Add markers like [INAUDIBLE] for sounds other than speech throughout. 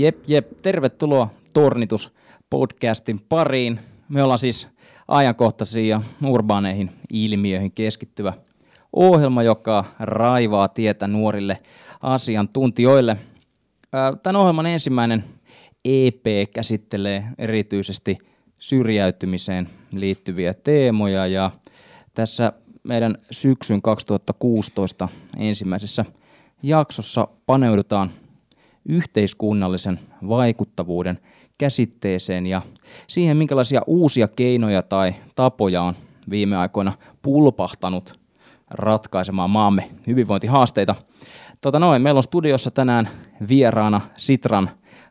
Jep, jep. Tervetuloa Tornitus podcastin pariin. Me ollaan siis ajankohtaisiin ja urbaaneihin ilmiöihin keskittyvä ohjelma, joka raivaa tietä nuorille asiantuntijoille. Tämän ohjelman ensimmäinen EP käsittelee erityisesti syrjäytymiseen liittyviä teemoja ja tässä meidän syksyn 2016 ensimmäisessä jaksossa paneudutaan yhteiskunnallisen vaikuttavuuden käsitteeseen ja siihen, minkälaisia uusia keinoja tai tapoja on viime aikoina pulpahtanut ratkaisemaan maamme hyvinvointihaasteita. Tota noin, meillä on studiossa tänään vieraana Sitran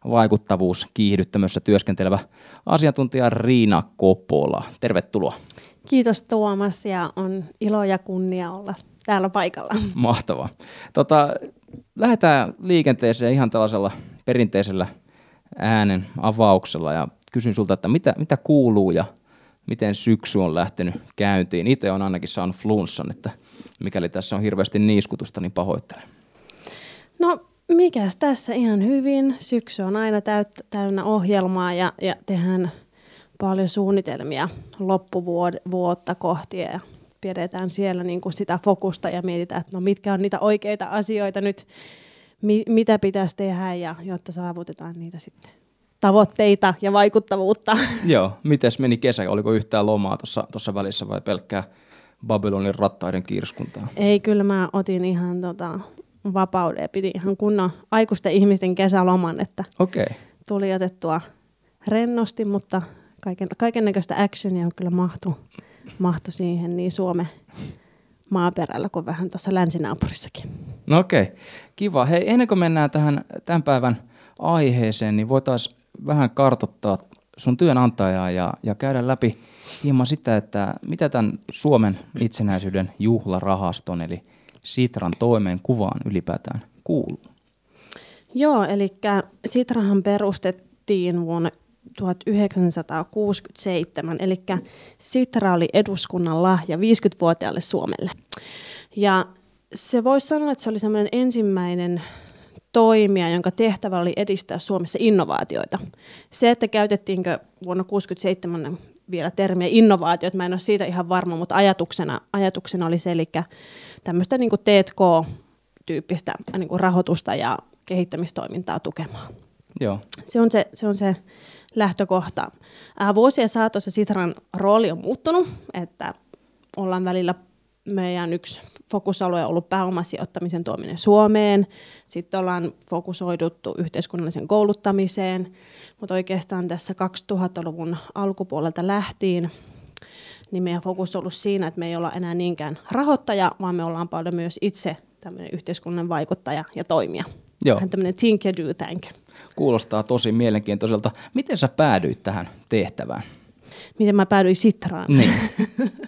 vaikuttavuuskiihdyttämössä työskentelevä asiantuntija Riina Kopola. Tervetuloa. Kiitos Tuomas ja on ilo ja kunnia olla täällä paikalla. Mahtavaa. Tota, lähdetään liikenteeseen ihan tällaisella perinteisellä äänen avauksella ja kysyn sulta, että mitä, mitä kuuluu ja miten syksy on lähtenyt käyntiin. Itse on ainakin saanut flunssan, että mikäli tässä on hirveästi niiskutusta, niin pahoittelen. No mikäs tässä ihan hyvin. Syksy on aina täyttä, täynnä ohjelmaa ja, ja tehdään paljon suunnitelmia loppuvuotta kohti ja pidetään siellä niin kuin sitä fokusta ja mietitään, että no mitkä on niitä oikeita asioita nyt, mi- mitä pitäisi tehdä, ja, jotta saavutetaan niitä sitten tavoitteita ja vaikuttavuutta. [LAUGHS] Joo, miten meni kesä? Oliko yhtään lomaa tuossa välissä vai pelkkää Babylonin rattaiden kirskuntaa? Ei, kyllä mä otin ihan tota, vapauden ja pidin ihan kunnon aikuisten ihmisten kesäloman, että okay. tuli otettua rennosti, mutta kaiken, kaiken näköistä actionia on kyllä mahtu mahtui siihen niin Suomen maaperällä kuin vähän tuossa länsinaapurissakin. No okei, okay. kiva. Hei, ennen kuin mennään tähän tämän päivän aiheeseen, niin voitaisiin vähän kartottaa sun työnantajaa ja, ja käydä läpi hieman sitä, että mitä tämän Suomen itsenäisyyden juhlarahaston eli Sitran toimeen kuvaan ylipäätään kuuluu? Joo, eli Sitrahan perustettiin vuonna 1967, eli Sitra oli eduskunnan lahja 50-vuotiaalle Suomelle. Ja se voisi sanoa, että se oli semmoinen ensimmäinen toimija, jonka tehtävä oli edistää Suomessa innovaatioita. Se, että käytettiinkö vuonna 1967 vielä termiä innovaatiot, mä en ole siitä ihan varma, mutta ajatuksena, ajatuksena oli se, eli tämmöistä niin T&K-tyyppistä niin kuin rahoitusta ja kehittämistoimintaa tukemaan. Joo. Se on se, se, on se lähtökohta. Vuosien saatossa Sitran rooli on muuttunut, että ollaan välillä meidän yksi fokusalue on ollut pääomasijoittamisen tuominen Suomeen. Sitten ollaan fokusoiduttu yhteiskunnallisen kouluttamiseen, mutta oikeastaan tässä 2000-luvun alkupuolelta lähtien niin meidän fokus on ollut siinä, että me ei olla enää niinkään rahoittaja, vaan me ollaan paljon myös itse tämmöinen yhteiskunnan vaikuttaja ja toimija. Joo. Vähän tämmöinen think and do tank. Kuulostaa tosi mielenkiintoiselta. Miten sä päädyit tähän tehtävään? Miten mä päädyin Sitraan? Niin.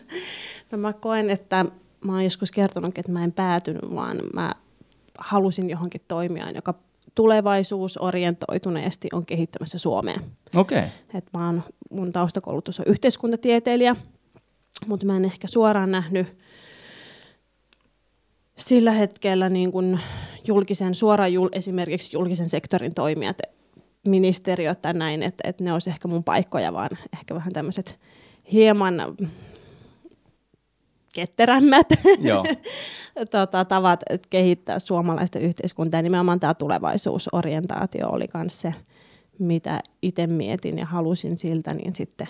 [LAUGHS] no mä koen, että mä oon joskus kertonut, että mä en päätynyt, vaan mä halusin johonkin toimia, joka tulevaisuusorientoituneesti on kehittämässä Suomea. Okei. Okay. Et mä oon, mun taustakoulutus on yhteiskuntatieteilijä, mutta mä en ehkä suoraan nähnyt sillä hetkellä niin kun julkisen, suoraan jul, esimerkiksi julkisen sektorin toimijat, ministeriöt tai näin, että, että ne olisi ehkä mun paikkoja, vaan ehkä vähän tämmöiset hieman ketterämmät [LAUGHS] tota, tavat kehittää suomalaista yhteiskuntaa. Ja nimenomaan tämä tulevaisuusorientaatio oli myös se, mitä itse mietin ja halusin siltä, niin sitten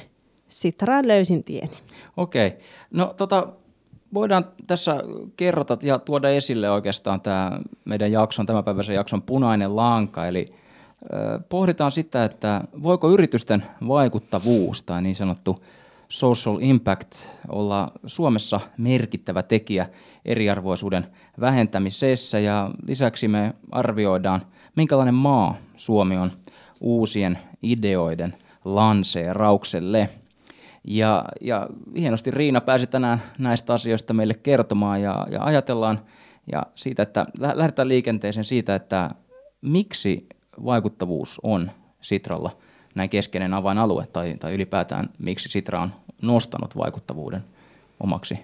Sitraan löysin tieni. Okei. Okay. No tota, voidaan tässä kerrota ja tuoda esille oikeastaan tämä meidän jakson, tämänpäiväisen jakson punainen lanka, eli pohditaan sitä, että voiko yritysten vaikuttavuus tai niin sanottu social impact olla Suomessa merkittävä tekijä eriarvoisuuden vähentämisessä. Ja lisäksi me arvioidaan, minkälainen maa Suomi on uusien ideoiden lanseeraukselle – ja, ja hienosti Riina pääsi tänään näistä asioista meille kertomaan ja, ja ajatellaan ja siitä, että lähdetään liikenteeseen siitä, että miksi vaikuttavuus on Sitralla näin keskeinen avainalue tai, tai ylipäätään miksi Sitra on nostanut vaikuttavuuden omaksi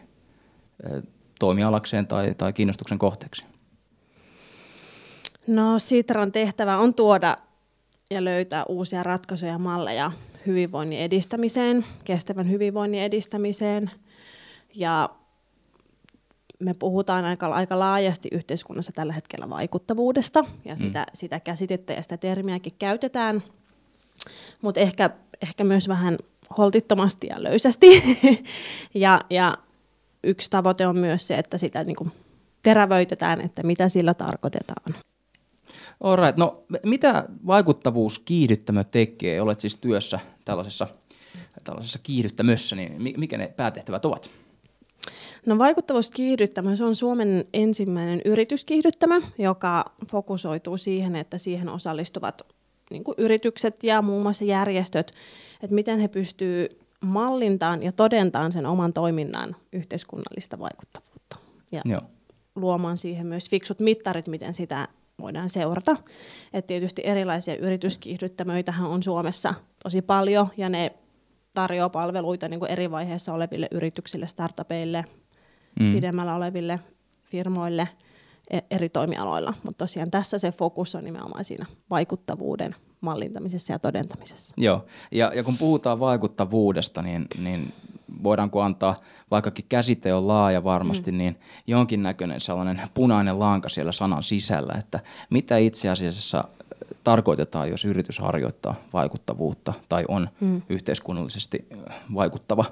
toimialakseen tai, tai kiinnostuksen kohteeksi? No Sitran tehtävä on tuoda ja löytää uusia ratkaisuja ja malleja hyvinvoinnin edistämiseen, kestävän hyvinvoinnin edistämiseen. Ja me puhutaan aika, aika laajasti yhteiskunnassa tällä hetkellä vaikuttavuudesta, ja mm. sitä, sitä käsitettä ja sitä termiäkin käytetään, mutta ehkä, ehkä myös vähän holtittomasti ja löysästi. [LAUGHS] ja, ja yksi tavoite on myös se, että sitä niin kuin terävöitetään, että mitä sillä tarkoitetaan. Alright, no mitä vaikuttavuuskiihdyttämö tekee? Olet siis työssä tällaisessa, tällaisessa kiihdyttämössä, niin mikä ne päätehtävät ovat? No vaikuttavuuskiihdyttämö, se on Suomen ensimmäinen yrityskiihdyttämö, joka fokusoituu siihen, että siihen osallistuvat niin yritykset ja muun muassa järjestöt, että miten he pystyvät mallintaan ja todentaan sen oman toiminnan yhteiskunnallista vaikuttavuutta. Ja Joo. luomaan siihen myös fiksut mittarit, miten sitä voidaan seurata. Et tietysti erilaisia yrityskiihdyttämöitähän on Suomessa tosi paljon, ja ne tarjoaa palveluita niin kuin eri vaiheissa oleville yrityksille, startupeille, mm. pidemmällä oleville firmoille e- eri toimialoilla. Mutta tosiaan tässä se fokus on nimenomaan siinä vaikuttavuuden mallintamisessa ja todentamisessa. Joo, ja, ja kun puhutaan vaikuttavuudesta, niin, niin voidaanko antaa, vaikkakin käsite on laaja varmasti, mm. niin jonkinnäköinen sellainen punainen lanka siellä sanan sisällä, että mitä itse asiassa tarkoitetaan, jos yritys harjoittaa vaikuttavuutta tai on mm. yhteiskunnallisesti vaikuttava?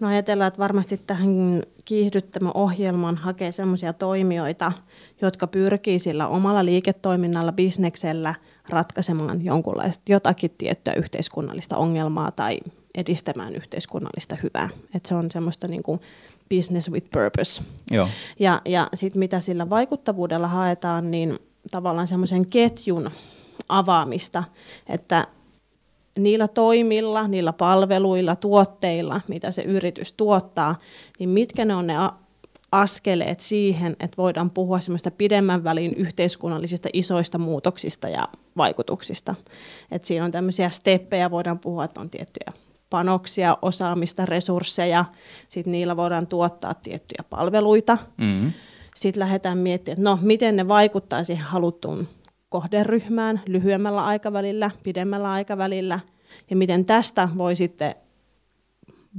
No ajatellaan, että varmasti tähän kiihdyttämö-ohjelmaan hakee sellaisia toimijoita, jotka pyrkii sillä omalla liiketoiminnalla, bisneksellä ratkaisemaan jonkunlaista jotakin tiettyä yhteiskunnallista ongelmaa tai edistämään yhteiskunnallista hyvää. Et se on semmoista niin kuin business with purpose. Joo. Ja, ja sitten mitä sillä vaikuttavuudella haetaan, niin tavallaan semmoisen ketjun avaamista, että niillä toimilla, niillä palveluilla, tuotteilla, mitä se yritys tuottaa, niin mitkä ne on ne askeleet siihen, että voidaan puhua semmoista pidemmän välin yhteiskunnallisista isoista muutoksista ja vaikutuksista. Et siinä on tämmöisiä steppejä, voidaan puhua, että on tiettyjä panoksia, osaamista, resursseja, sitten niillä voidaan tuottaa tiettyjä palveluita. Mm-hmm. Sitten lähdetään miettimään, että no, miten ne vaikuttaa siihen haluttuun kohderyhmään lyhyemmällä aikavälillä, pidemmällä aikavälillä, ja miten tästä voi sitten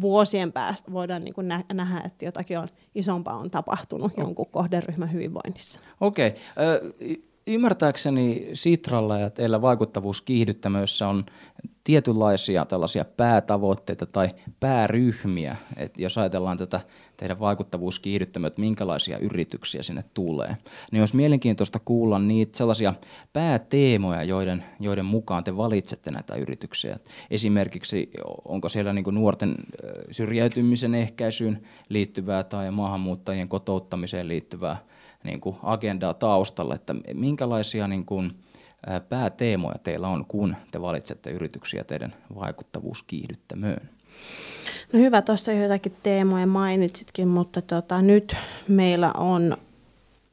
vuosien päästä voidaan niin nä- nähdä, että jotakin on isompaa on tapahtunut jonkun kohderyhmän hyvinvoinnissa. Okei. Okay. Ymmärtääkseni Sitralla ja teillä vaikuttavuuskiihdyttämössä on tietynlaisia tällaisia päätavoitteita tai pääryhmiä, että jos ajatellaan tätä teidän vaikuttavuuskiihdyttämöä, että minkälaisia yrityksiä sinne tulee, niin olisi mielenkiintoista kuulla niitä sellaisia pääteemoja, joiden, joiden mukaan te valitsette näitä yrityksiä. Esimerkiksi onko siellä niin nuorten syrjäytymisen ehkäisyyn liittyvää tai maahanmuuttajien kotouttamiseen liittyvää niin kuin agendaa taustalla, että minkälaisia niin kuin, pääteemoja teillä on, kun te valitsette yrityksiä teidän vaikuttavuuskiihdyttämöön? No hyvä, tuossa joitakin teemoja mainitsitkin, mutta tota, nyt meillä on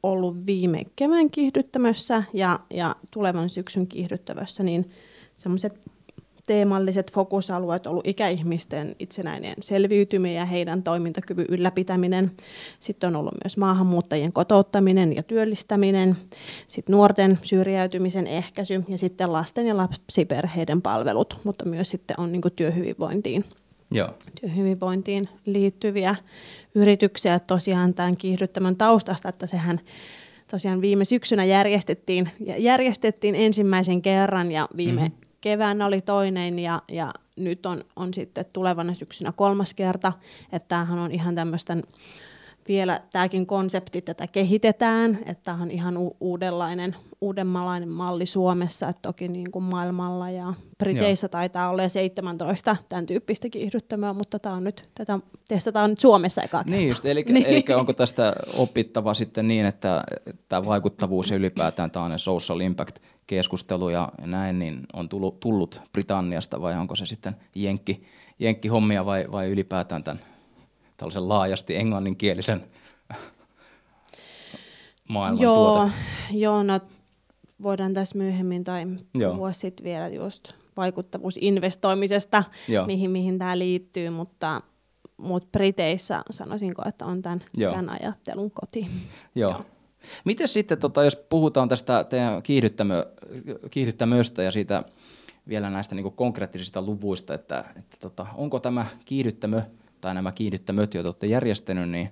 ollut viime kevään kiihdyttämössä ja, ja tulevan syksyn kiihdyttävässä, niin semmoiset teemalliset fokusalueet ollut ikäihmisten itsenäinen selviytyminen ja heidän toimintakyvyn ylläpitäminen. Sitten on ollut myös maahanmuuttajien kotouttaminen ja työllistäminen, sitten nuorten syrjäytymisen ehkäisy ja sitten lasten ja lapsiperheiden palvelut, mutta myös sitten on niin työhyvinvointiin. Joo. työhyvinvointiin liittyviä yrityksiä tosiaan tämän kiihdyttämän taustasta, että sehän tosiaan viime syksynä järjestettiin, järjestettiin ensimmäisen kerran ja viime mm-hmm keväänä oli toinen ja, ja nyt on, on sitten tulevana syksynä kolmas kerta. Että tämähän on ihan tämmöistä, vielä tämäkin konsepti tätä kehitetään, että tämä on ihan u- uudenlainen, uudenmalainen malli Suomessa, että toki niin kuin maailmalla ja Briteissä Joo. taitaa olla 17 tämän tyyppistä kiihdyttämää, mutta tämä on nyt, tätä testataan nyt Suomessa eka Niin just, eli, niin. eli onko tästä opittava sitten niin, että tämä vaikuttavuus ja ylipäätään tämä social impact keskustelu ja näin, niin on tullut, tullut Britanniasta vai onko se sitten jenkki, jenkki-hommia vai, vai ylipäätään tämän tällaisen laajasti englanninkielisen maailman joo, tuote? Joo, no voidaan tässä myöhemmin tai puhua sitten vielä just vaikuttavuusinvestoimisesta, mihin, mihin tämä liittyy, mutta, mutta Briteissä sanoisinko, että on tämän, tämän ajattelun koti. Joo. joo. Miten sitten, tota, jos puhutaan tästä teidän kiihdyttämö, kiihdyttämöstä ja siitä vielä näistä niin konkreettisista luvuista, että, että tota, onko tämä kiihdyttämö tai nämä kiihdyttämöt, joita olette järjestänyt, niin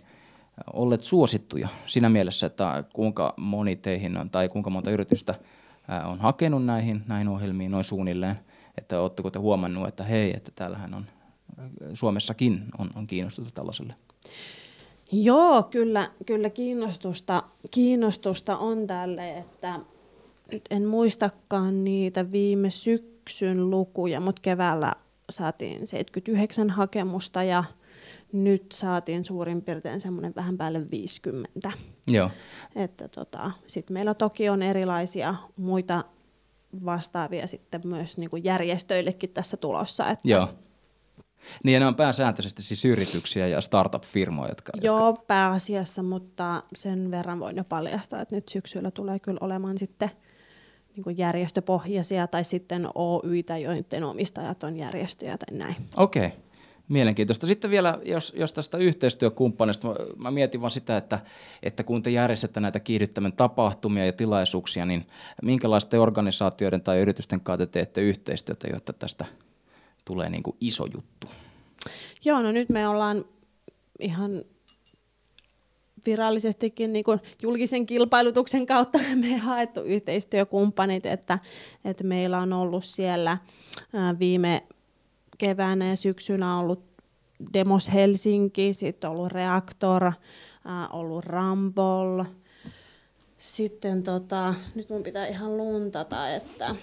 olleet suosittuja siinä mielessä, että kuinka moni teihin on, tai kuinka monta yritystä on hakenut näihin, näihin ohjelmiin noin suunnilleen, että oletteko te huomannut, että hei, että täällähän on Suomessakin on, on kiinnostusta tällaiselle? Joo, kyllä, kyllä kiinnostusta, kiinnostusta on tälle, että nyt en muistakaan niitä viime syksyn lukuja, mutta keväällä saatiin 79 hakemusta ja nyt saatiin suurin piirtein semmoinen vähän päälle 50. Joo. Että tota, sitten meillä toki on erilaisia muita vastaavia sitten myös niin kuin järjestöillekin tässä tulossa. Että Joo. Niin ja ne on pääsääntöisesti siis yrityksiä ja startup-firmoja, jotka... Joo, jotka... pääasiassa, mutta sen verran voin jo paljastaa, että nyt syksyllä tulee kyllä olemaan sitten niin kuin järjestöpohjaisia tai sitten Oytä, joiden omistajat on järjestöjä tai näin. Okei. Okay. Mielenkiintoista. Sitten vielä, jos, jos tästä yhteistyökumppanista, mä, mä mietin vaan sitä, että, että kun te järjestätte näitä kiihdyttämän tapahtumia ja tilaisuuksia, niin minkälaisten organisaatioiden tai yritysten kanssa te teette yhteistyötä, jotta tästä tulee niin kuin iso juttu? Joo, no nyt me ollaan ihan virallisestikin niin kuin julkisen kilpailutuksen kautta [LAUGHS] me haettu yhteistyökumppanit, että, että meillä on ollut siellä viime keväänä ja syksynä ollut Demos Helsinki, sitten ollut Reaktor, ollut Rumble, sitten tota, nyt mun pitää ihan luntata, että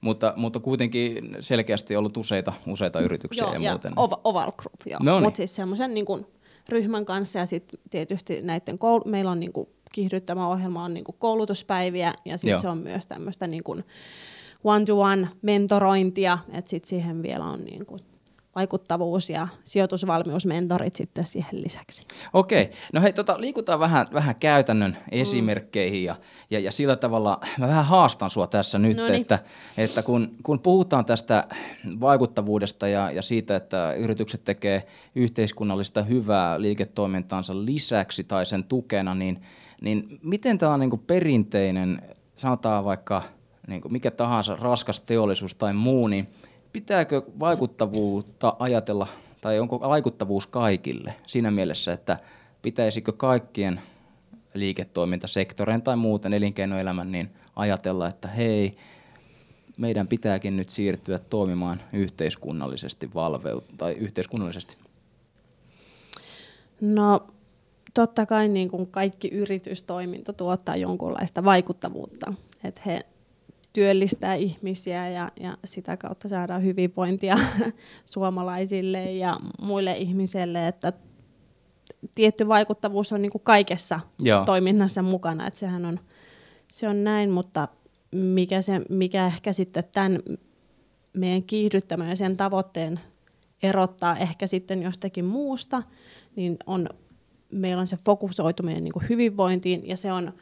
mutta, mutta kuitenkin selkeästi ollut useita, useita yrityksiä joo, ja, ja muuten. Oval Group, joo. Mutta siis semmoisen niin ryhmän kanssa ja sitten tietysti näiden koul- meillä on niin kuin kiihdyttämä ohjelma on niin kuin koulutuspäiviä ja sitten se on myös tämmöistä niin kuin one-to-one mentorointia, että sitten siihen vielä on niin kuin vaikuttavuus- ja sijoitusvalmiusmentorit sitten siihen lisäksi. Okei, no hei, tota, liikutaan vähän, vähän käytännön esimerkkeihin ja, ja, ja sillä tavalla mä vähän haastan sua tässä nyt, Noniin. että, että kun, kun puhutaan tästä vaikuttavuudesta ja, ja siitä, että yritykset tekee yhteiskunnallista hyvää liiketoimintaansa lisäksi tai sen tukena, niin, niin miten tällainen niin perinteinen, sanotaan vaikka niin mikä tahansa raskas teollisuus tai muu, niin pitääkö vaikuttavuutta ajatella, tai onko vaikuttavuus kaikille siinä mielessä, että pitäisikö kaikkien liiketoimintasektoreen tai muuten elinkeinoelämän niin ajatella, että hei, meidän pitääkin nyt siirtyä toimimaan yhteiskunnallisesti valveut tai yhteiskunnallisesti? No totta kai niin kuin kaikki yritystoiminta tuottaa jonkunlaista vaikuttavuutta. Että he työllistää ihmisiä ja, ja sitä kautta saadaan hyvinvointia [LAUGHS] suomalaisille ja muille ihmisille, että tietty vaikuttavuus on niin kuin kaikessa Joo. toiminnassa mukana, että sehän on, se on näin, mutta mikä, se, mikä ehkä sitten tämän meidän kiihdyttämään ja sen tavoitteen erottaa ehkä sitten jostakin muusta, niin on, meillä on se fokusoituminen niin kuin hyvinvointiin ja se on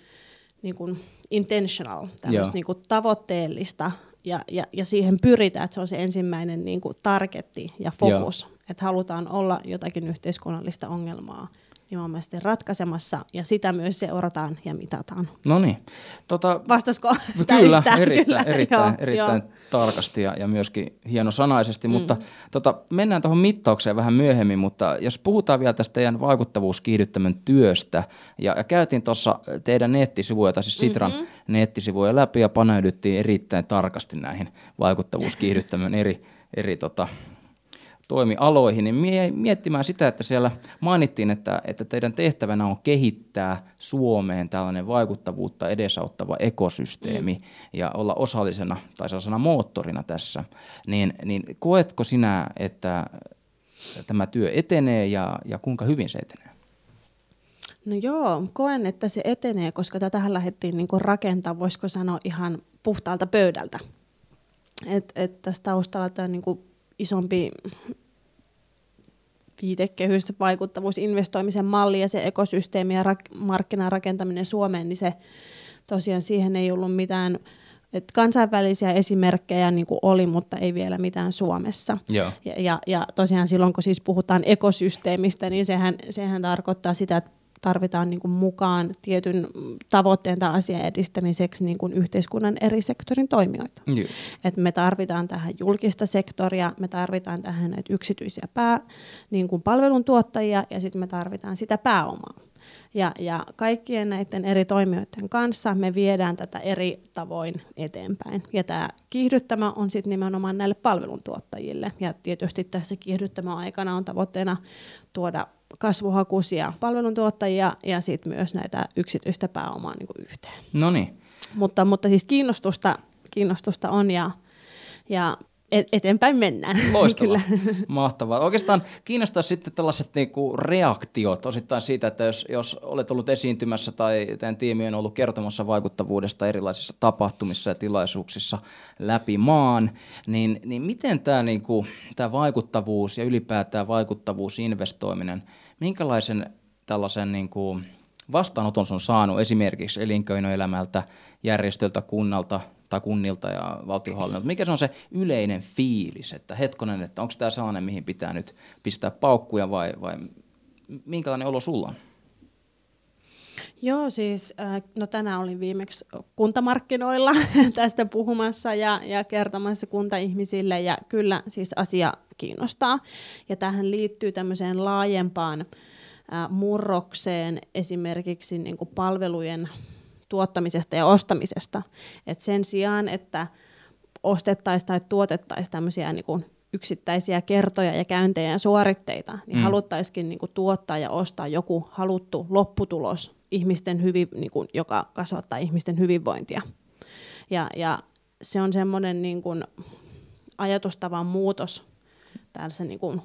niin kuin intentional, tämmöistä niin kuin tavoitteellista ja, ja, ja siihen pyritään, että se on se ensimmäinen niin kuin targetti ja fokus, että halutaan olla jotakin yhteiskunnallista ongelmaa nimenomaisesti ratkaisemassa, ja sitä myös seurataan ja mitataan. No niin. Tota, Vastasko? [LAUGHS] Kyllä, erittäin, kyllä, erittäin, joo, erittäin joo. tarkasti ja, ja myöskin hienosanaisesti, mm. mutta tota, mennään tuohon mittaukseen vähän myöhemmin, mutta jos puhutaan vielä tästä teidän vaikuttavuuskiihdyttämön työstä, ja, ja käytiin tuossa teidän nettisivuja, tai siis Sitran mm-hmm. nettisivuja läpi, ja paneudyttiin erittäin tarkasti näihin vaikuttavuuskiihdyttämön eri, eri tota, toimialoihin, niin miettimään sitä, että siellä mainittiin, että, että teidän tehtävänä on kehittää Suomeen tällainen vaikuttavuutta edesauttava ekosysteemi mm. ja olla osallisena tai sellaisena moottorina tässä, niin, niin koetko sinä, että tämä työ etenee ja, ja kuinka hyvin se etenee? No joo, koen, että se etenee, koska tätähän lähdettiin niin rakentaa, voisiko sanoa ihan puhtaalta pöydältä. Et, et tässä taustalla tämä niin isompi viitekehys, vaikuttavuus, investoimisen malli ja se ekosysteemi ja rak- markkinan rakentaminen Suomeen, niin se tosiaan siihen ei ollut mitään, että kansainvälisiä esimerkkejä niin kuin oli, mutta ei vielä mitään Suomessa. Joo. Ja, ja, ja tosiaan silloin, kun siis puhutaan ekosysteemistä, niin sehän, sehän tarkoittaa sitä, että tarvitaan niin kuin mukaan tietyn tavoitteen tai asian edistämiseksi niin kuin yhteiskunnan eri sektorin toimijoita. Joo. Et me tarvitaan tähän julkista sektoria, me tarvitaan tähän näitä yksityisiä pää, niin kuin palveluntuottajia ja sitten me tarvitaan sitä pääomaa. Ja, ja kaikkien näiden eri toimijoiden kanssa me viedään tätä eri tavoin eteenpäin. Ja tämä kiihdyttämä on sitten nimenomaan näille palveluntuottajille. Ja tietysti tässä kiihdyttämä aikana on tavoitteena tuoda kasvuhakuisia palveluntuottajia ja sitten myös näitä yksityistä pääomaa niin kuin yhteen. No niin. Mutta, mutta siis kiinnostusta, kiinnostusta on ja, ja eteenpäin mennään. [LAUGHS] Loistavaa, mahtavaa. Oikeastaan kiinnostaa sitten tällaiset niinku reaktiot osittain siitä, että jos, jos olet ollut esiintymässä tai tämän tiimi on ollut kertomassa vaikuttavuudesta erilaisissa tapahtumissa ja tilaisuuksissa läpi maan, niin, niin miten tämä niinku, tää vaikuttavuus ja ylipäätään vaikuttavuusinvestoiminen, minkälaisen tällaisen niinku, vastaanoton on saanut esimerkiksi elinkeinoelämältä, järjestöltä, kunnalta – tai kunnilta ja valtiohallinnolta. Mikä se on se yleinen fiilis, että hetkonen, että onko tämä sellainen, mihin pitää nyt pistää paukkuja vai, vai minkälainen olo sulla on? Joo, siis no tänään olin viimeksi kuntamarkkinoilla [LAUGHS] tästä puhumassa ja, ja kertomassa kuntaihmisille ja kyllä siis asia kiinnostaa. Ja tähän liittyy tämmöiseen laajempaan murrokseen esimerkiksi niin kuin palvelujen tuottamisesta ja ostamisesta. Et sen sijaan, että ostettaisiin tai tuotettaisiin tämmöisiä niin kuin yksittäisiä kertoja ja käyntejä ja suoritteita, niin mm. haluttaisikin niin kuin tuottaa ja ostaa joku haluttu lopputulos, ihmisten hyvi, niin kuin, joka kasvattaa ihmisten hyvinvointia. Ja, ja se on semmoinen niin kuin ajatustavan muutos tällaisen niin kuin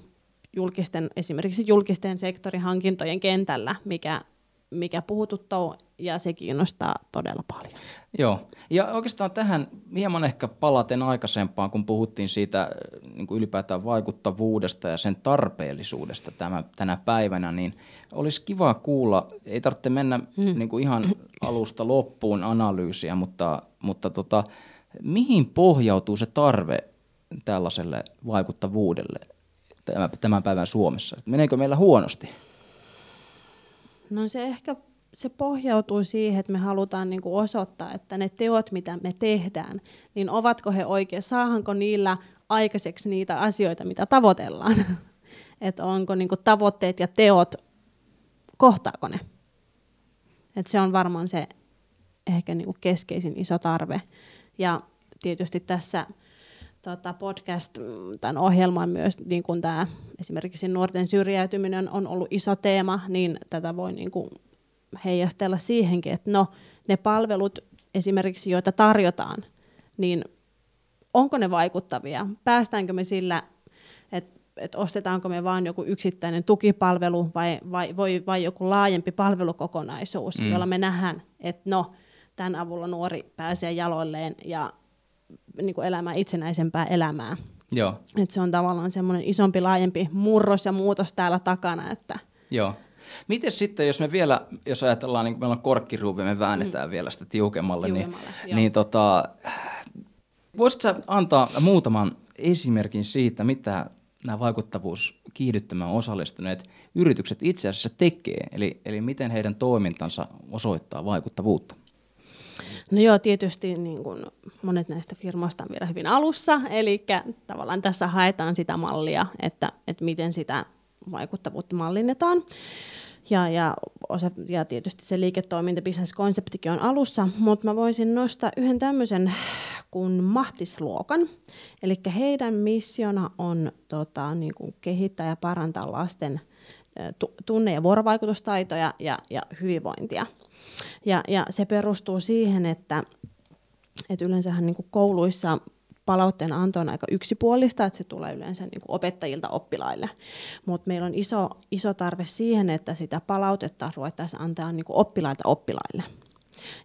julkisten, esimerkiksi julkisten sektorin hankintojen kentällä, mikä mikä puhututtaa ja se kiinnostaa todella paljon. Joo, ja oikeastaan tähän hieman ehkä palaten aikaisempaan, kun puhuttiin siitä niin kuin ylipäätään vaikuttavuudesta ja sen tarpeellisuudesta tämä, tänä päivänä, niin olisi kiva kuulla, ei tarvitse mennä mm. niin kuin ihan alusta loppuun analyysiä, mutta, mutta tota, mihin pohjautuu se tarve tällaiselle vaikuttavuudelle tämän päivän Suomessa? Meneekö meillä huonosti? No se ehkä se pohjautuu siihen, että me halutaan niin kuin osoittaa, että ne teot, mitä me tehdään, niin ovatko he oikein, saahanko niillä aikaiseksi niitä asioita, mitä tavoitellaan. [LAUGHS] että onko niin kuin tavoitteet ja teot, kohtaako ne. Et se on varmaan se ehkä niin kuin keskeisin iso tarve. Ja tietysti tässä tota, podcast, tämän ohjelman myös, niin kuin tämä esimerkiksi nuorten syrjäytyminen on ollut iso teema, niin tätä voi niin kuin heijastella siihenkin, että no, ne palvelut esimerkiksi, joita tarjotaan, niin onko ne vaikuttavia? Päästäänkö me sillä, että että ostetaanko me vain joku yksittäinen tukipalvelu vai, vai, vai, vai joku laajempi palvelukokonaisuus, mm. jolla me nähdään, että no, tämän avulla nuori pääsee jaloilleen ja niin kuin elämään itsenäisempää elämää. Joo. Et se on tavallaan semmoinen isompi, laajempi murros ja muutos täällä takana. Että Joo. Miten sitten, jos me vielä, jos ajatellaan, niin meillä on korkkiruuvi, me väännetään mm. vielä sitä tiukemmalle, niin- tiukemmalle niin, niin tota, voisitko antaa muutaman esimerkin siitä, mitä nämä vaikuttavuus kiihdyttämään osallistuneet yritykset itse asiassa tekee, eli, eli miten heidän toimintansa osoittaa vaikuttavuutta? No joo, tietysti niin kuin monet näistä firmoista on vielä hyvin alussa, eli tavallaan tässä haetaan sitä mallia, että, että miten sitä vaikuttavuutta mallinnetaan. Ja, ja, osa, ja tietysti se liiketoiminta, bisneskonseptikin on alussa, mutta mä voisin nostaa yhden tämmöisen kuin Mahtisluokan. Eli heidän missiona on tota, niin kuin kehittää ja parantaa lasten tunne- ja vuorovaikutustaitoja ja, ja hyvinvointia. Ja, ja se perustuu siihen, että, että yleensähän niin kouluissa palautteen anto on aika yksipuolista, että se tulee yleensä niin opettajilta oppilaille. Mutta meillä on iso, iso tarve siihen, että sitä palautetta ruvettaisiin antaa niin oppilailta oppilaille.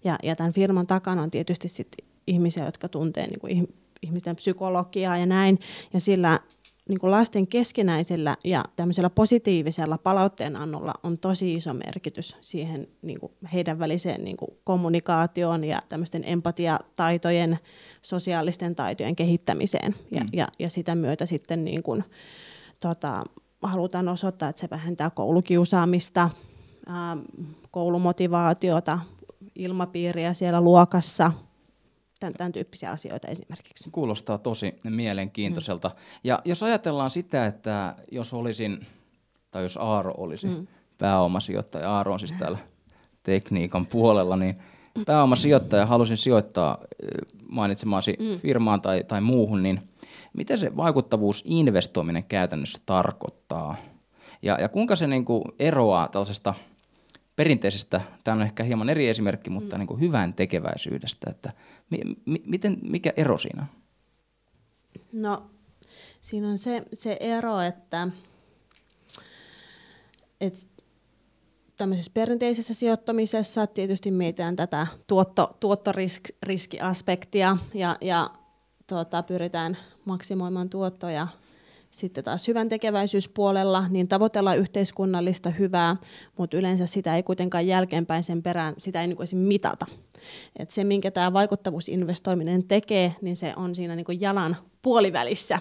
Ja, ja tämän firman takana on tietysti sit ihmisiä, jotka tuntee niin ihmisten psykologiaa ja näin, ja sillä niin kuin lasten keskinäisellä ja tämmöisellä positiivisella palautteenannolla on tosi iso merkitys siihen niin kuin heidän väliseen niin kuin kommunikaatioon ja tämmöisten empatiataitojen, sosiaalisten taitojen kehittämiseen. Ja, mm. ja, ja sitä myötä sitten niin kuin, tota, halutaan osoittaa, että se vähentää koulukiusaamista, ää, koulumotivaatiota, ilmapiiriä siellä luokassa, tämän, tämän tyyppisiä asioita esimerkiksi. Kuulostaa tosi mielenkiintoiselta. Mm. Ja jos ajatellaan sitä, että jos olisin, tai jos Aaro olisi mm. pääomasijoittaja, Aaro on siis täällä tekniikan puolella, niin pääomasijoittaja halusin sijoittaa mainitsemaasi mm. firmaan tai, tai muuhun, niin mitä se vaikuttavuusinvestoiminen käytännössä tarkoittaa? Ja, ja kuinka se niin kuin eroaa tällaisesta perinteisestä, tämä on ehkä hieman eri esimerkki, mutta mm. niin kuin hyvän tekeväisyydestä, että mi, mi, miten, mikä ero siinä on? No siinä on se, se ero, että, että tämmöisessä perinteisessä sijoittamisessa tietysti mietitään tätä tuotto, tuottoriskiaspektia ja, ja tuota, pyritään maksimoimaan tuottoja. Sitten taas hyvän tekeväisyyspuolella, niin tavoitellaan yhteiskunnallista hyvää, mutta yleensä sitä ei kuitenkaan jälkeenpäin sen perään, sitä ei niin mitata. Et se, minkä tämä vaikuttavuusinvestoiminen tekee, niin se on siinä niin jalan puolivälissä.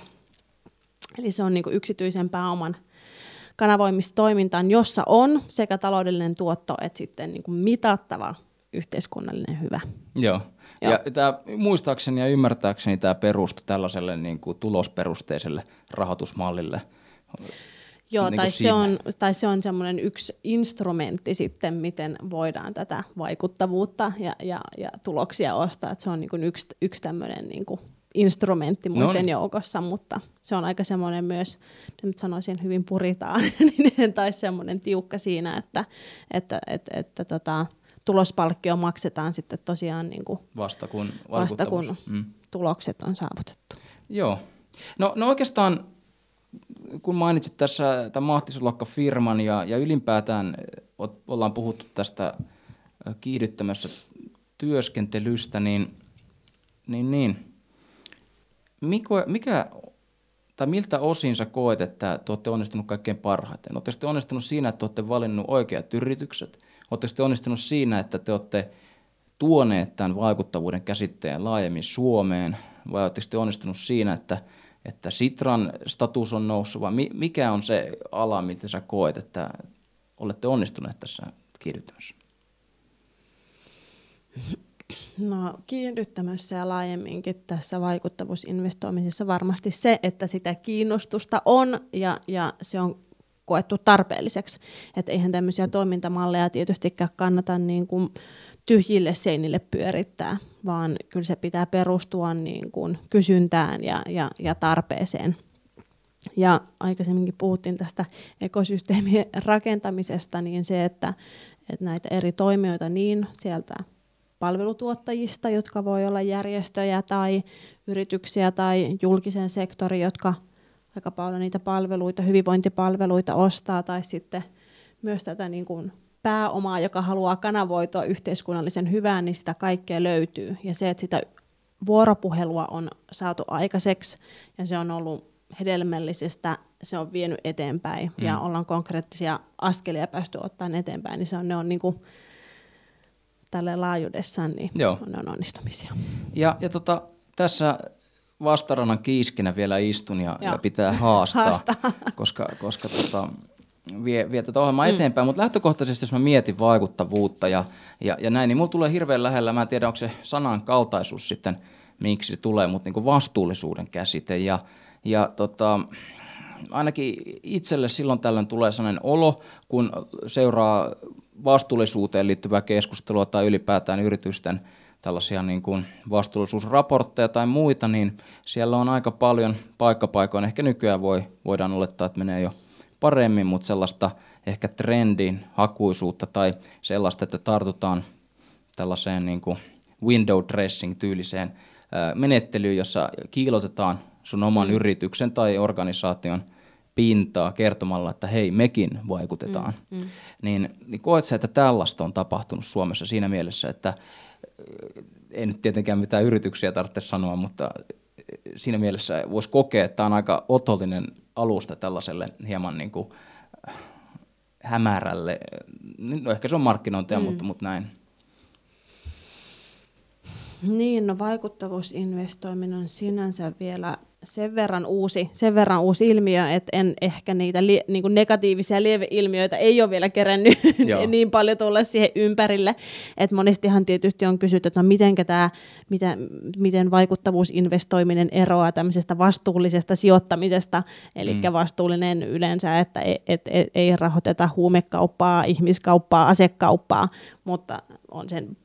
Eli se on niin yksityisen pääoman kanavoimistoimintaan, jossa on sekä taloudellinen tuotto että sitten niin mitattava yhteiskunnallinen hyvä. Joo. Joo. Ja tämä, muistaakseni ja ymmärtääkseni tämä perustui tällaiselle niin kuin tulosperusteiselle rahoitusmallille. Joo, niin tai, se on, tai se on semmoinen yksi instrumentti sitten, miten voidaan tätä vaikuttavuutta ja, ja, ja tuloksia ostaa. Et se on niin kuin yksi, yksi tämmöinen niin kuin instrumentti muiden no niin. joukossa, mutta se on aika semmoinen myös, nyt sanoisin hyvin puritaaninen [LAUGHS] tai semmoinen tiukka siinä, että, että, että, että tota, tulospalkkio maksetaan sitten tosiaan niin kuin vasta kun, vasta kun mm. tulokset on saavutettu. Joo. No, no oikeastaan kun mainitsit tässä tämän Mahtisulokka-firman ja, ja ylipäätään ollaan puhuttu tästä kiihdyttämässä työskentelystä, niin, niin, niin mikä, mikä tai miltä osin sä koet, että te olette onnistunut kaikkein parhaiten? Oletteko te onnistunut siinä, että te olette valinnut oikeat yritykset? Oletteko te onnistunut siinä, että te olette tuoneet tämän vaikuttavuuden käsitteen laajemmin Suomeen? Vai oletteko te onnistunut siinä, että, että Sitran status on noussut? Vai mikä on se ala, miltä sä koet, että olette onnistuneet tässä kiihdyttämässä? No kiihdyttämässä ja laajemminkin tässä vaikuttavuusinvestoimisessa varmasti se, että sitä kiinnostusta on ja, ja se on koettu tarpeelliseksi. Että eihän tämmöisiä toimintamalleja tietystikään kannata niin kuin tyhjille seinille pyörittää, vaan kyllä se pitää perustua niin kuin kysyntään ja, ja, ja tarpeeseen. Ja aikaisemminkin puhuttiin tästä ekosysteemien rakentamisesta, niin se, että, että näitä eri toimijoita niin sieltä palvelutuottajista, jotka voi olla järjestöjä tai yrityksiä tai julkisen sektorin, jotka aika paljon niitä palveluita, hyvinvointipalveluita ostaa, tai sitten myös tätä niin kuin pääomaa, joka haluaa kanavoitua yhteiskunnallisen hyvään, niin sitä kaikkea löytyy. Ja se, että sitä vuoropuhelua on saatu aikaiseksi, ja se on ollut hedelmällisestä, se on vienyt eteenpäin, mm. ja ollaan konkreettisia askelia päästy ottamaan eteenpäin, niin se on, ne on niin kuin tälle laajuudessaan, niin Joo. on, on onnistumisia. Ja, ja tota, tässä vastarannan kiiskinä vielä istun ja, ja pitää haastaa, haastaa. [LAUGHS] koska, koska tota, vie, vie tätä ohjelmaa mm. eteenpäin. Mutta lähtökohtaisesti, jos mä mietin vaikuttavuutta ja, ja, ja näin, niin mulla tulee hirveän lähellä, mä en tiedä onko se sanan kaltaisuus sitten, miksi se tulee, mutta niin vastuullisuuden käsite. Ja, ja tota, ainakin itselle silloin tällöin tulee sellainen olo, kun seuraa vastuullisuuteen liittyvää keskustelua tai ylipäätään yritysten tällaisia niin kuin vastuullisuusraportteja tai muita, niin siellä on aika paljon paikkapaikoin. Ehkä nykyään voi, voidaan olettaa, että menee jo paremmin, mutta sellaista ehkä trendin hakuisuutta tai sellaista, että tartutaan tällaiseen niin kuin window dressing tyyliseen menettelyyn, jossa kiilotetaan sun oman mm. yrityksen tai organisaation pintaa kertomalla, että hei, mekin vaikutetaan. Mm, mm. Niin, niin koet sä, että tällaista on tapahtunut Suomessa siinä mielessä, että ei nyt tietenkään mitään yrityksiä tarvitse sanoa, mutta siinä mielessä voisi kokea, että tämä on aika otollinen alusta tällaiselle hieman niin kuin äh, hämärälle, no ehkä se on markkinointia, mm. mutta, mutta näin. Niin, no vaikuttavuusinvestoiminen on sinänsä vielä sen verran uusi, sen verran uusi ilmiö, että en ehkä niitä li, niin kuin negatiivisia lieveilmiöitä ei ole vielä kerännyt [LAUGHS] niin paljon tulla siihen ympärille. Et monestihan tietysti on kysytty, että no miten, tämä, miten, miten vaikuttavuusinvestoiminen eroaa tämmöisestä vastuullisesta sijoittamisesta, eli mm. vastuullinen yleensä, että et, et, et, ei rahoiteta huumekauppaa, ihmiskauppaa, asekauppaa, mutta on sen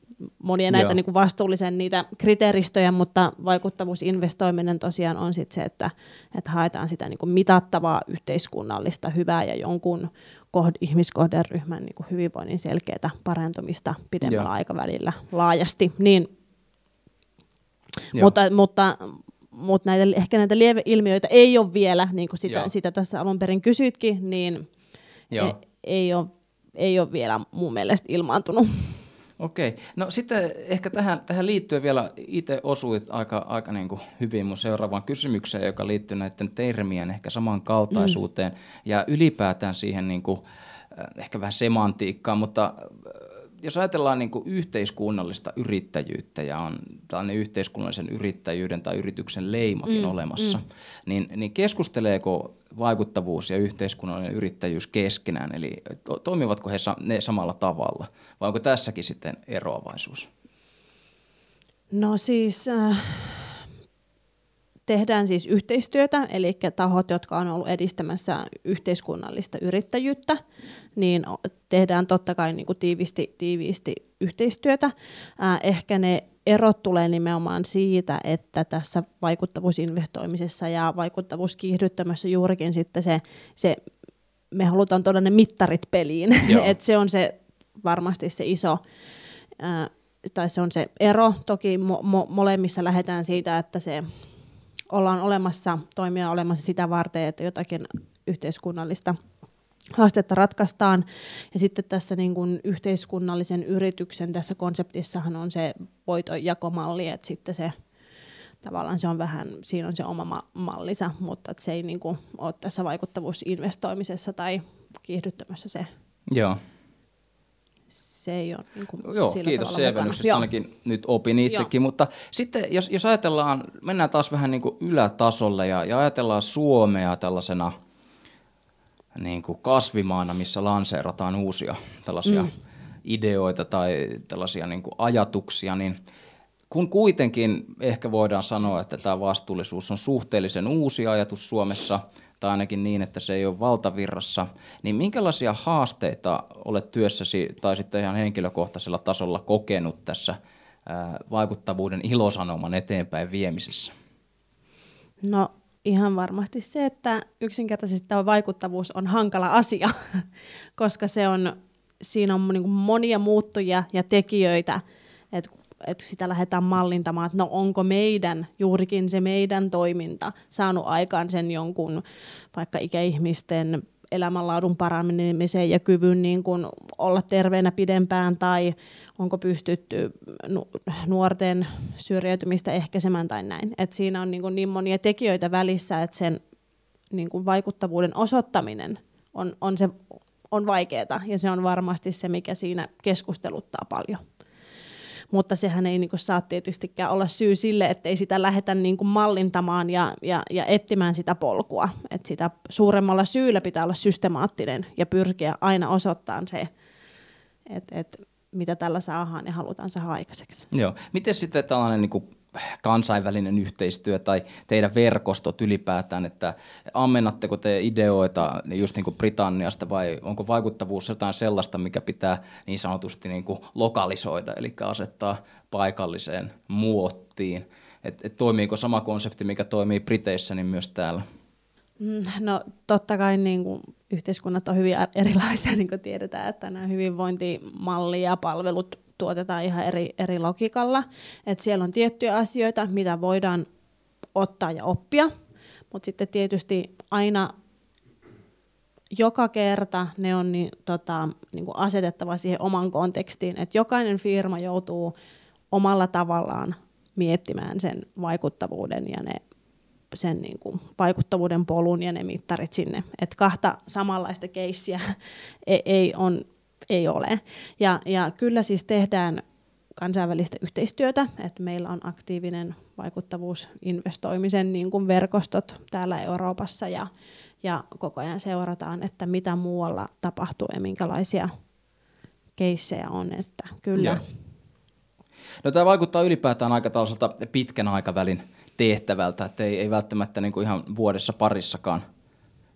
monia näitä niin kuin vastuullisen niitä kriteeristöjä, mutta vaikuttavuusinvestoiminen tosiaan on sit se, että, että haetaan sitä niin kuin mitattavaa yhteiskunnallista hyvää ja jonkun kohd, ihmiskohderyhmän niin kuin hyvinvoinnin selkeää parantumista pidemmällä Joo. aikavälillä laajasti. Niin, mutta, mutta, mutta näitä, ehkä näitä lieveilmiöitä ei ole vielä, niin kuin sitä, sitä tässä alun perin kysytkin, niin Ei, ei, ole, ei ole vielä mun mielestä ilmaantunut. Okei. No sitten ehkä tähän, tähän liittyen vielä itse osuit aika, aika niin kuin hyvin mun seuraavaan kysymykseen, joka liittyy näiden termien ehkä samankaltaisuuteen mm. ja ylipäätään siihen niin kuin, äh, ehkä vähän semantiikkaan, mutta jos ajatellaan niin kuin yhteiskunnallista yrittäjyyttä ja on tällainen yhteiskunnallisen yrittäjyyden tai yrityksen leimakin mm, olemassa, mm. Niin, niin keskusteleeko vaikuttavuus ja yhteiskunnallinen yrittäjyys keskenään, eli to, toimivatko he ne samalla tavalla, vai onko tässäkin sitten eroavaisuus? No siis... Äh tehdään siis yhteistyötä, eli tahot, jotka on ollut edistämässä yhteiskunnallista yrittäjyyttä, niin tehdään totta kai niin kuin tiivisti, tiiviisti yhteistyötä. Ehkä ne erot tulee nimenomaan siitä, että tässä vaikuttavuusinvestoimisessa ja vaikuttavuuskiihdyttämässä juurikin sitten se, se me halutaan tuoda ne mittarit peliin, [LAUGHS] että se on se varmasti se iso, tai se on se ero. Toki mo- mo- molemmissa lähdetään siitä, että se ollaan olemassa, toimia olemassa sitä varten, että jotakin yhteiskunnallista haastetta ratkaistaan. Ja sitten tässä niin kuin yhteiskunnallisen yrityksen tässä konseptissahan on se voitonjakomalli, että sitten se tavallaan se on vähän, siinä on se oma ma- mallinsa, mutta se ei niin kuin ole tässä vaikuttavuusinvestoimisessa tai kiihdyttämässä se Joo se ei ole niin kuin Joo, kiitos selvennyksestä, ainakin nyt opin itsekin, Joo. mutta sitten jos, jos ajatellaan, mennään taas vähän niin kuin ylätasolle ja, ja ajatellaan Suomea tällaisena niin kuin kasvimaana, missä lanseerataan uusia tällaisia mm. ideoita tai tällaisia niin kuin ajatuksia, niin kun kuitenkin ehkä voidaan sanoa, että tämä vastuullisuus on suhteellisen uusi ajatus Suomessa – tai ainakin niin, että se ei ole valtavirrassa, niin minkälaisia haasteita olet työssäsi tai sitten ihan henkilökohtaisella tasolla kokenut tässä vaikuttavuuden ilosanoman eteenpäin viemisessä? No ihan varmasti se, että yksinkertaisesti tämä vaikuttavuus on hankala asia, [LAUGHS] koska se on, siinä on niin monia muuttujia ja tekijöitä, että että sitä lähdetään mallintamaan, että no onko meidän, juurikin se meidän toiminta saanut aikaan sen jonkun vaikka ikäihmisten elämänlaadun paranemisen ja kyvyn niin kuin olla terveenä pidempään tai onko pystytty nuorten syrjäytymistä ehkäisemään tai näin. Et siinä on niin, kuin niin monia tekijöitä välissä, että sen niin kuin vaikuttavuuden osoittaminen on, on, on vaikeaa ja se on varmasti se, mikä siinä keskusteluttaa paljon mutta sehän ei niin kuin, saa tietystikään olla syy sille, että ei sitä lähdetä niin kuin, mallintamaan ja, ja, ja etsimään sitä polkua. Et sitä suuremmalla syyllä pitää olla systemaattinen ja pyrkiä aina osoittamaan se, että et, mitä tällä saadaan ja halutaan saada aikaiseksi. Joo. Miten sitten tällainen niin kuin kansainvälinen yhteistyö tai teidän verkostot ylipäätään, että ammennatteko te ideoita just niin kuin Britanniasta vai onko vaikuttavuus jotain sellaista, mikä pitää niin sanotusti niin kuin lokalisoida, eli asettaa paikalliseen muottiin? Et, et toimiiko sama konsepti, mikä toimii Briteissä, niin myös täällä? Mm, no totta kai niin kuin, yhteiskunnat on hyvin erilaisia, [LAUGHS] niin kuin tiedetään, että nämä hyvinvointimalli ja palvelut tuotetaan ihan eri, eri logiikalla. Et siellä on tiettyjä asioita, mitä voidaan ottaa ja oppia, mutta sitten tietysti aina joka kerta ne on niin, tota, niin kuin asetettava siihen oman kontekstiin, että jokainen firma joutuu omalla tavallaan miettimään sen vaikuttavuuden ja ne, sen niin kuin vaikuttavuuden polun ja ne mittarit sinne. Et kahta samanlaista keissiä [LAUGHS] ei, ei, on, ei ole. Ja, ja kyllä siis tehdään kansainvälistä yhteistyötä, että meillä on aktiivinen vaikuttavuusinvestoimisen niin kuin verkostot täällä Euroopassa ja, ja koko ajan seurataan, että mitä muualla tapahtuu ja minkälaisia keissejä on, että kyllä. Joo. No tämä vaikuttaa ylipäätään aika tällaiselta pitkän aikavälin tehtävältä, että ei, ei välttämättä niin kuin ihan vuodessa parissakaan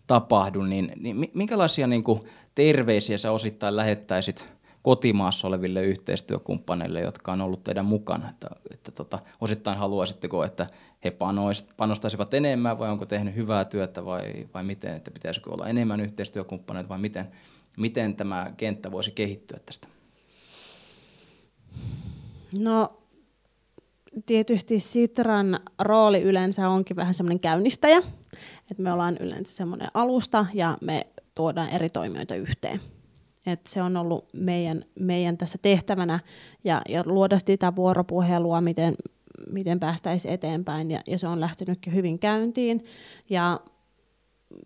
tapahdu, niin, niin minkälaisia niin kuin terveisiä sä osittain lähettäisit kotimaassa oleville yhteistyökumppaneille, jotka on ollut teidän mukana, että, että tota, osittain haluaisitteko, että he panostaisivat enemmän vai onko tehnyt hyvää työtä vai, vai miten, että pitäisikö olla enemmän yhteistyökumppaneita vai miten, miten tämä kenttä voisi kehittyä tästä? No tietysti Sitran rooli yleensä onkin vähän semmoinen käynnistäjä, että me ollaan yleensä semmoinen alusta ja me tuodaan eri toimijoita yhteen. Et se on ollut meidän, meidän tässä tehtävänä ja, ja luoda sitä vuoropuhelua, miten, miten päästäisiin eteenpäin ja, ja se on lähtenytkin hyvin käyntiin ja,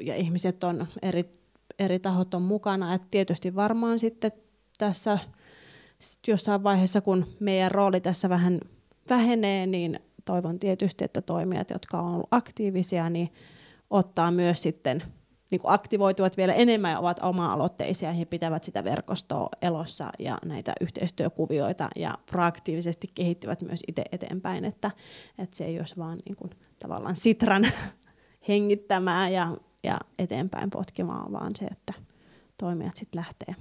ja ihmiset on eri, eri tahot on mukana. Et tietysti varmaan sitten tässä jossain vaiheessa, kun meidän rooli tässä vähän vähenee, niin toivon tietysti, että toimijat, jotka on ollut aktiivisia, niin ottaa myös sitten niin kuin aktivoituvat vielä enemmän ja ovat oma-aloitteisia. He pitävät sitä verkostoa elossa ja näitä yhteistyökuvioita ja proaktiivisesti kehittyvät myös itse eteenpäin, että, että se ei olisi vaan niin kuin, tavallaan sitran [LAUGHS] hengittämää ja, ja eteenpäin potkimaan, vaan se, että toimijat sitten lähtee.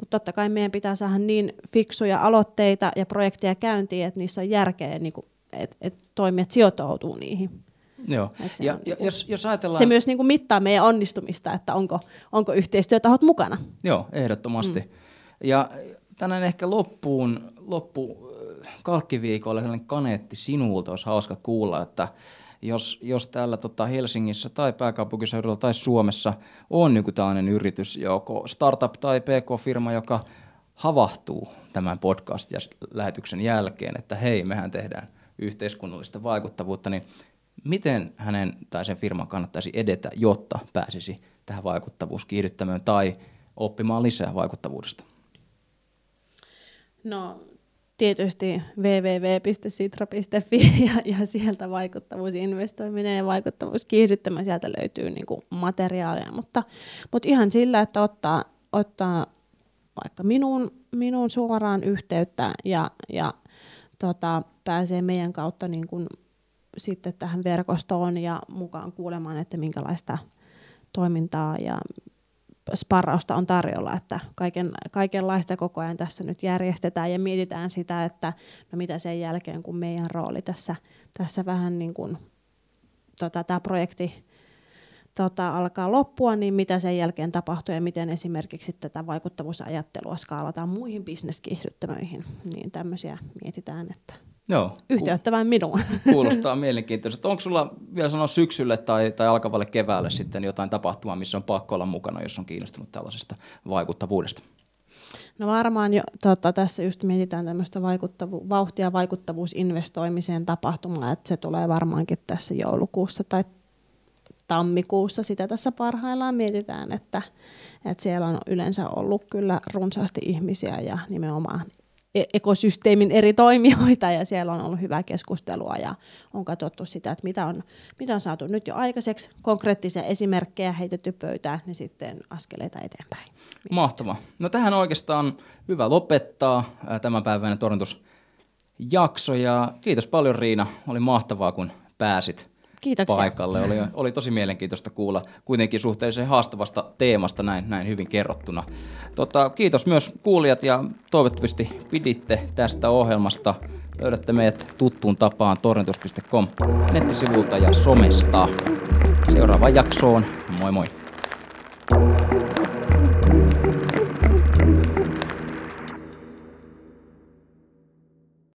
Mutta totta kai meidän pitää saada niin fiksuja aloitteita ja projekteja käyntiin, että niissä on järkeä, niin että, että toimijat sijoitoutuu niihin. Joo. Ja, ja niin jos, jos ajatellaan... Se myös niin kuin mittaa meidän onnistumista, että onko, onko yhteistyötahot mukana. Joo, ehdottomasti. Mm. Ja tänään ehkä loppuun, loppu kalkkiviikolle sellainen kaneetti sinulta, olisi hauska kuulla, että jos, jos täällä tota Helsingissä tai pääkaupunkiseudulla tai Suomessa on joku tällainen yritys, joko startup tai pk-firma, joka havahtuu tämän podcast-lähetyksen jälkeen, että hei, mehän tehdään yhteiskunnallista vaikuttavuutta, niin miten hänen tai sen firman kannattaisi edetä, jotta pääsisi tähän vaikuttavuuskiihdyttämöön tai oppimaan lisää vaikuttavuudesta? No tietysti www.sitra.fi [LAUGHS] ja, ja sieltä vaikuttavuusinvestoiminen ja vaikuttavuuskiihdyttämö, sieltä löytyy niin kuin materiaalia, mutta, mutta ihan sillä, että ottaa, ottaa vaikka minun, minun suoraan yhteyttä ja, ja tota, pääsee meidän kautta niin kuin sitten tähän verkostoon ja mukaan kuulemaan, että minkälaista toimintaa ja sparrausta on tarjolla, että kaiken, kaikenlaista koko ajan tässä nyt järjestetään ja mietitään sitä, että no mitä sen jälkeen, kun meidän rooli tässä, tässä vähän niin kuin tota, tämä projekti tota, alkaa loppua, niin mitä sen jälkeen tapahtuu ja miten esimerkiksi tätä vaikuttavuusajattelua skaalataan muihin bisneskiihdyttämöihin, niin tämmöisiä mietitään, että Joo. Yhteyttä vain minuun. [LAUGHS] Kuulostaa mielenkiintoista. Onko sulla vielä sanoa syksylle tai, tai alkavalle keväälle sitten jotain tapahtumaa, missä on pakko olla mukana, jos on kiinnostunut tällaisesta vaikuttavuudesta? No varmaan jo, tota, tässä just mietitään tämmöistä vaikuttavu- vauhtia vaikuttavuusinvestoimiseen tapahtumaa, että se tulee varmaankin tässä joulukuussa tai tammikuussa. Sitä tässä parhaillaan mietitään, että, että siellä on yleensä ollut kyllä runsaasti ihmisiä ja nimenomaan E- ekosysteemin eri toimijoita ja siellä on ollut hyvää keskustelua ja on katsottu sitä, että mitä on, mitä on saatu nyt jo aikaiseksi, konkreettisia esimerkkejä heitetty pöytään, niin sitten askeleita eteenpäin. Mahtavaa. No tähän oikeastaan hyvä lopettaa tämän päivän torjuntusjakso ja kiitos paljon Riina, oli mahtavaa kun pääsit Kiitoksia. paikalle. Oli, oli tosi mielenkiintoista kuulla kuitenkin suhteellisen haastavasta teemasta näin, näin hyvin kerrottuna. Tota, kiitos myös kuulijat ja toivottavasti piditte tästä ohjelmasta. Löydätte meidät tuttuun tapaan torrentus.com nettisivulta ja somesta. Seuraavaan jaksoon. Moi moi!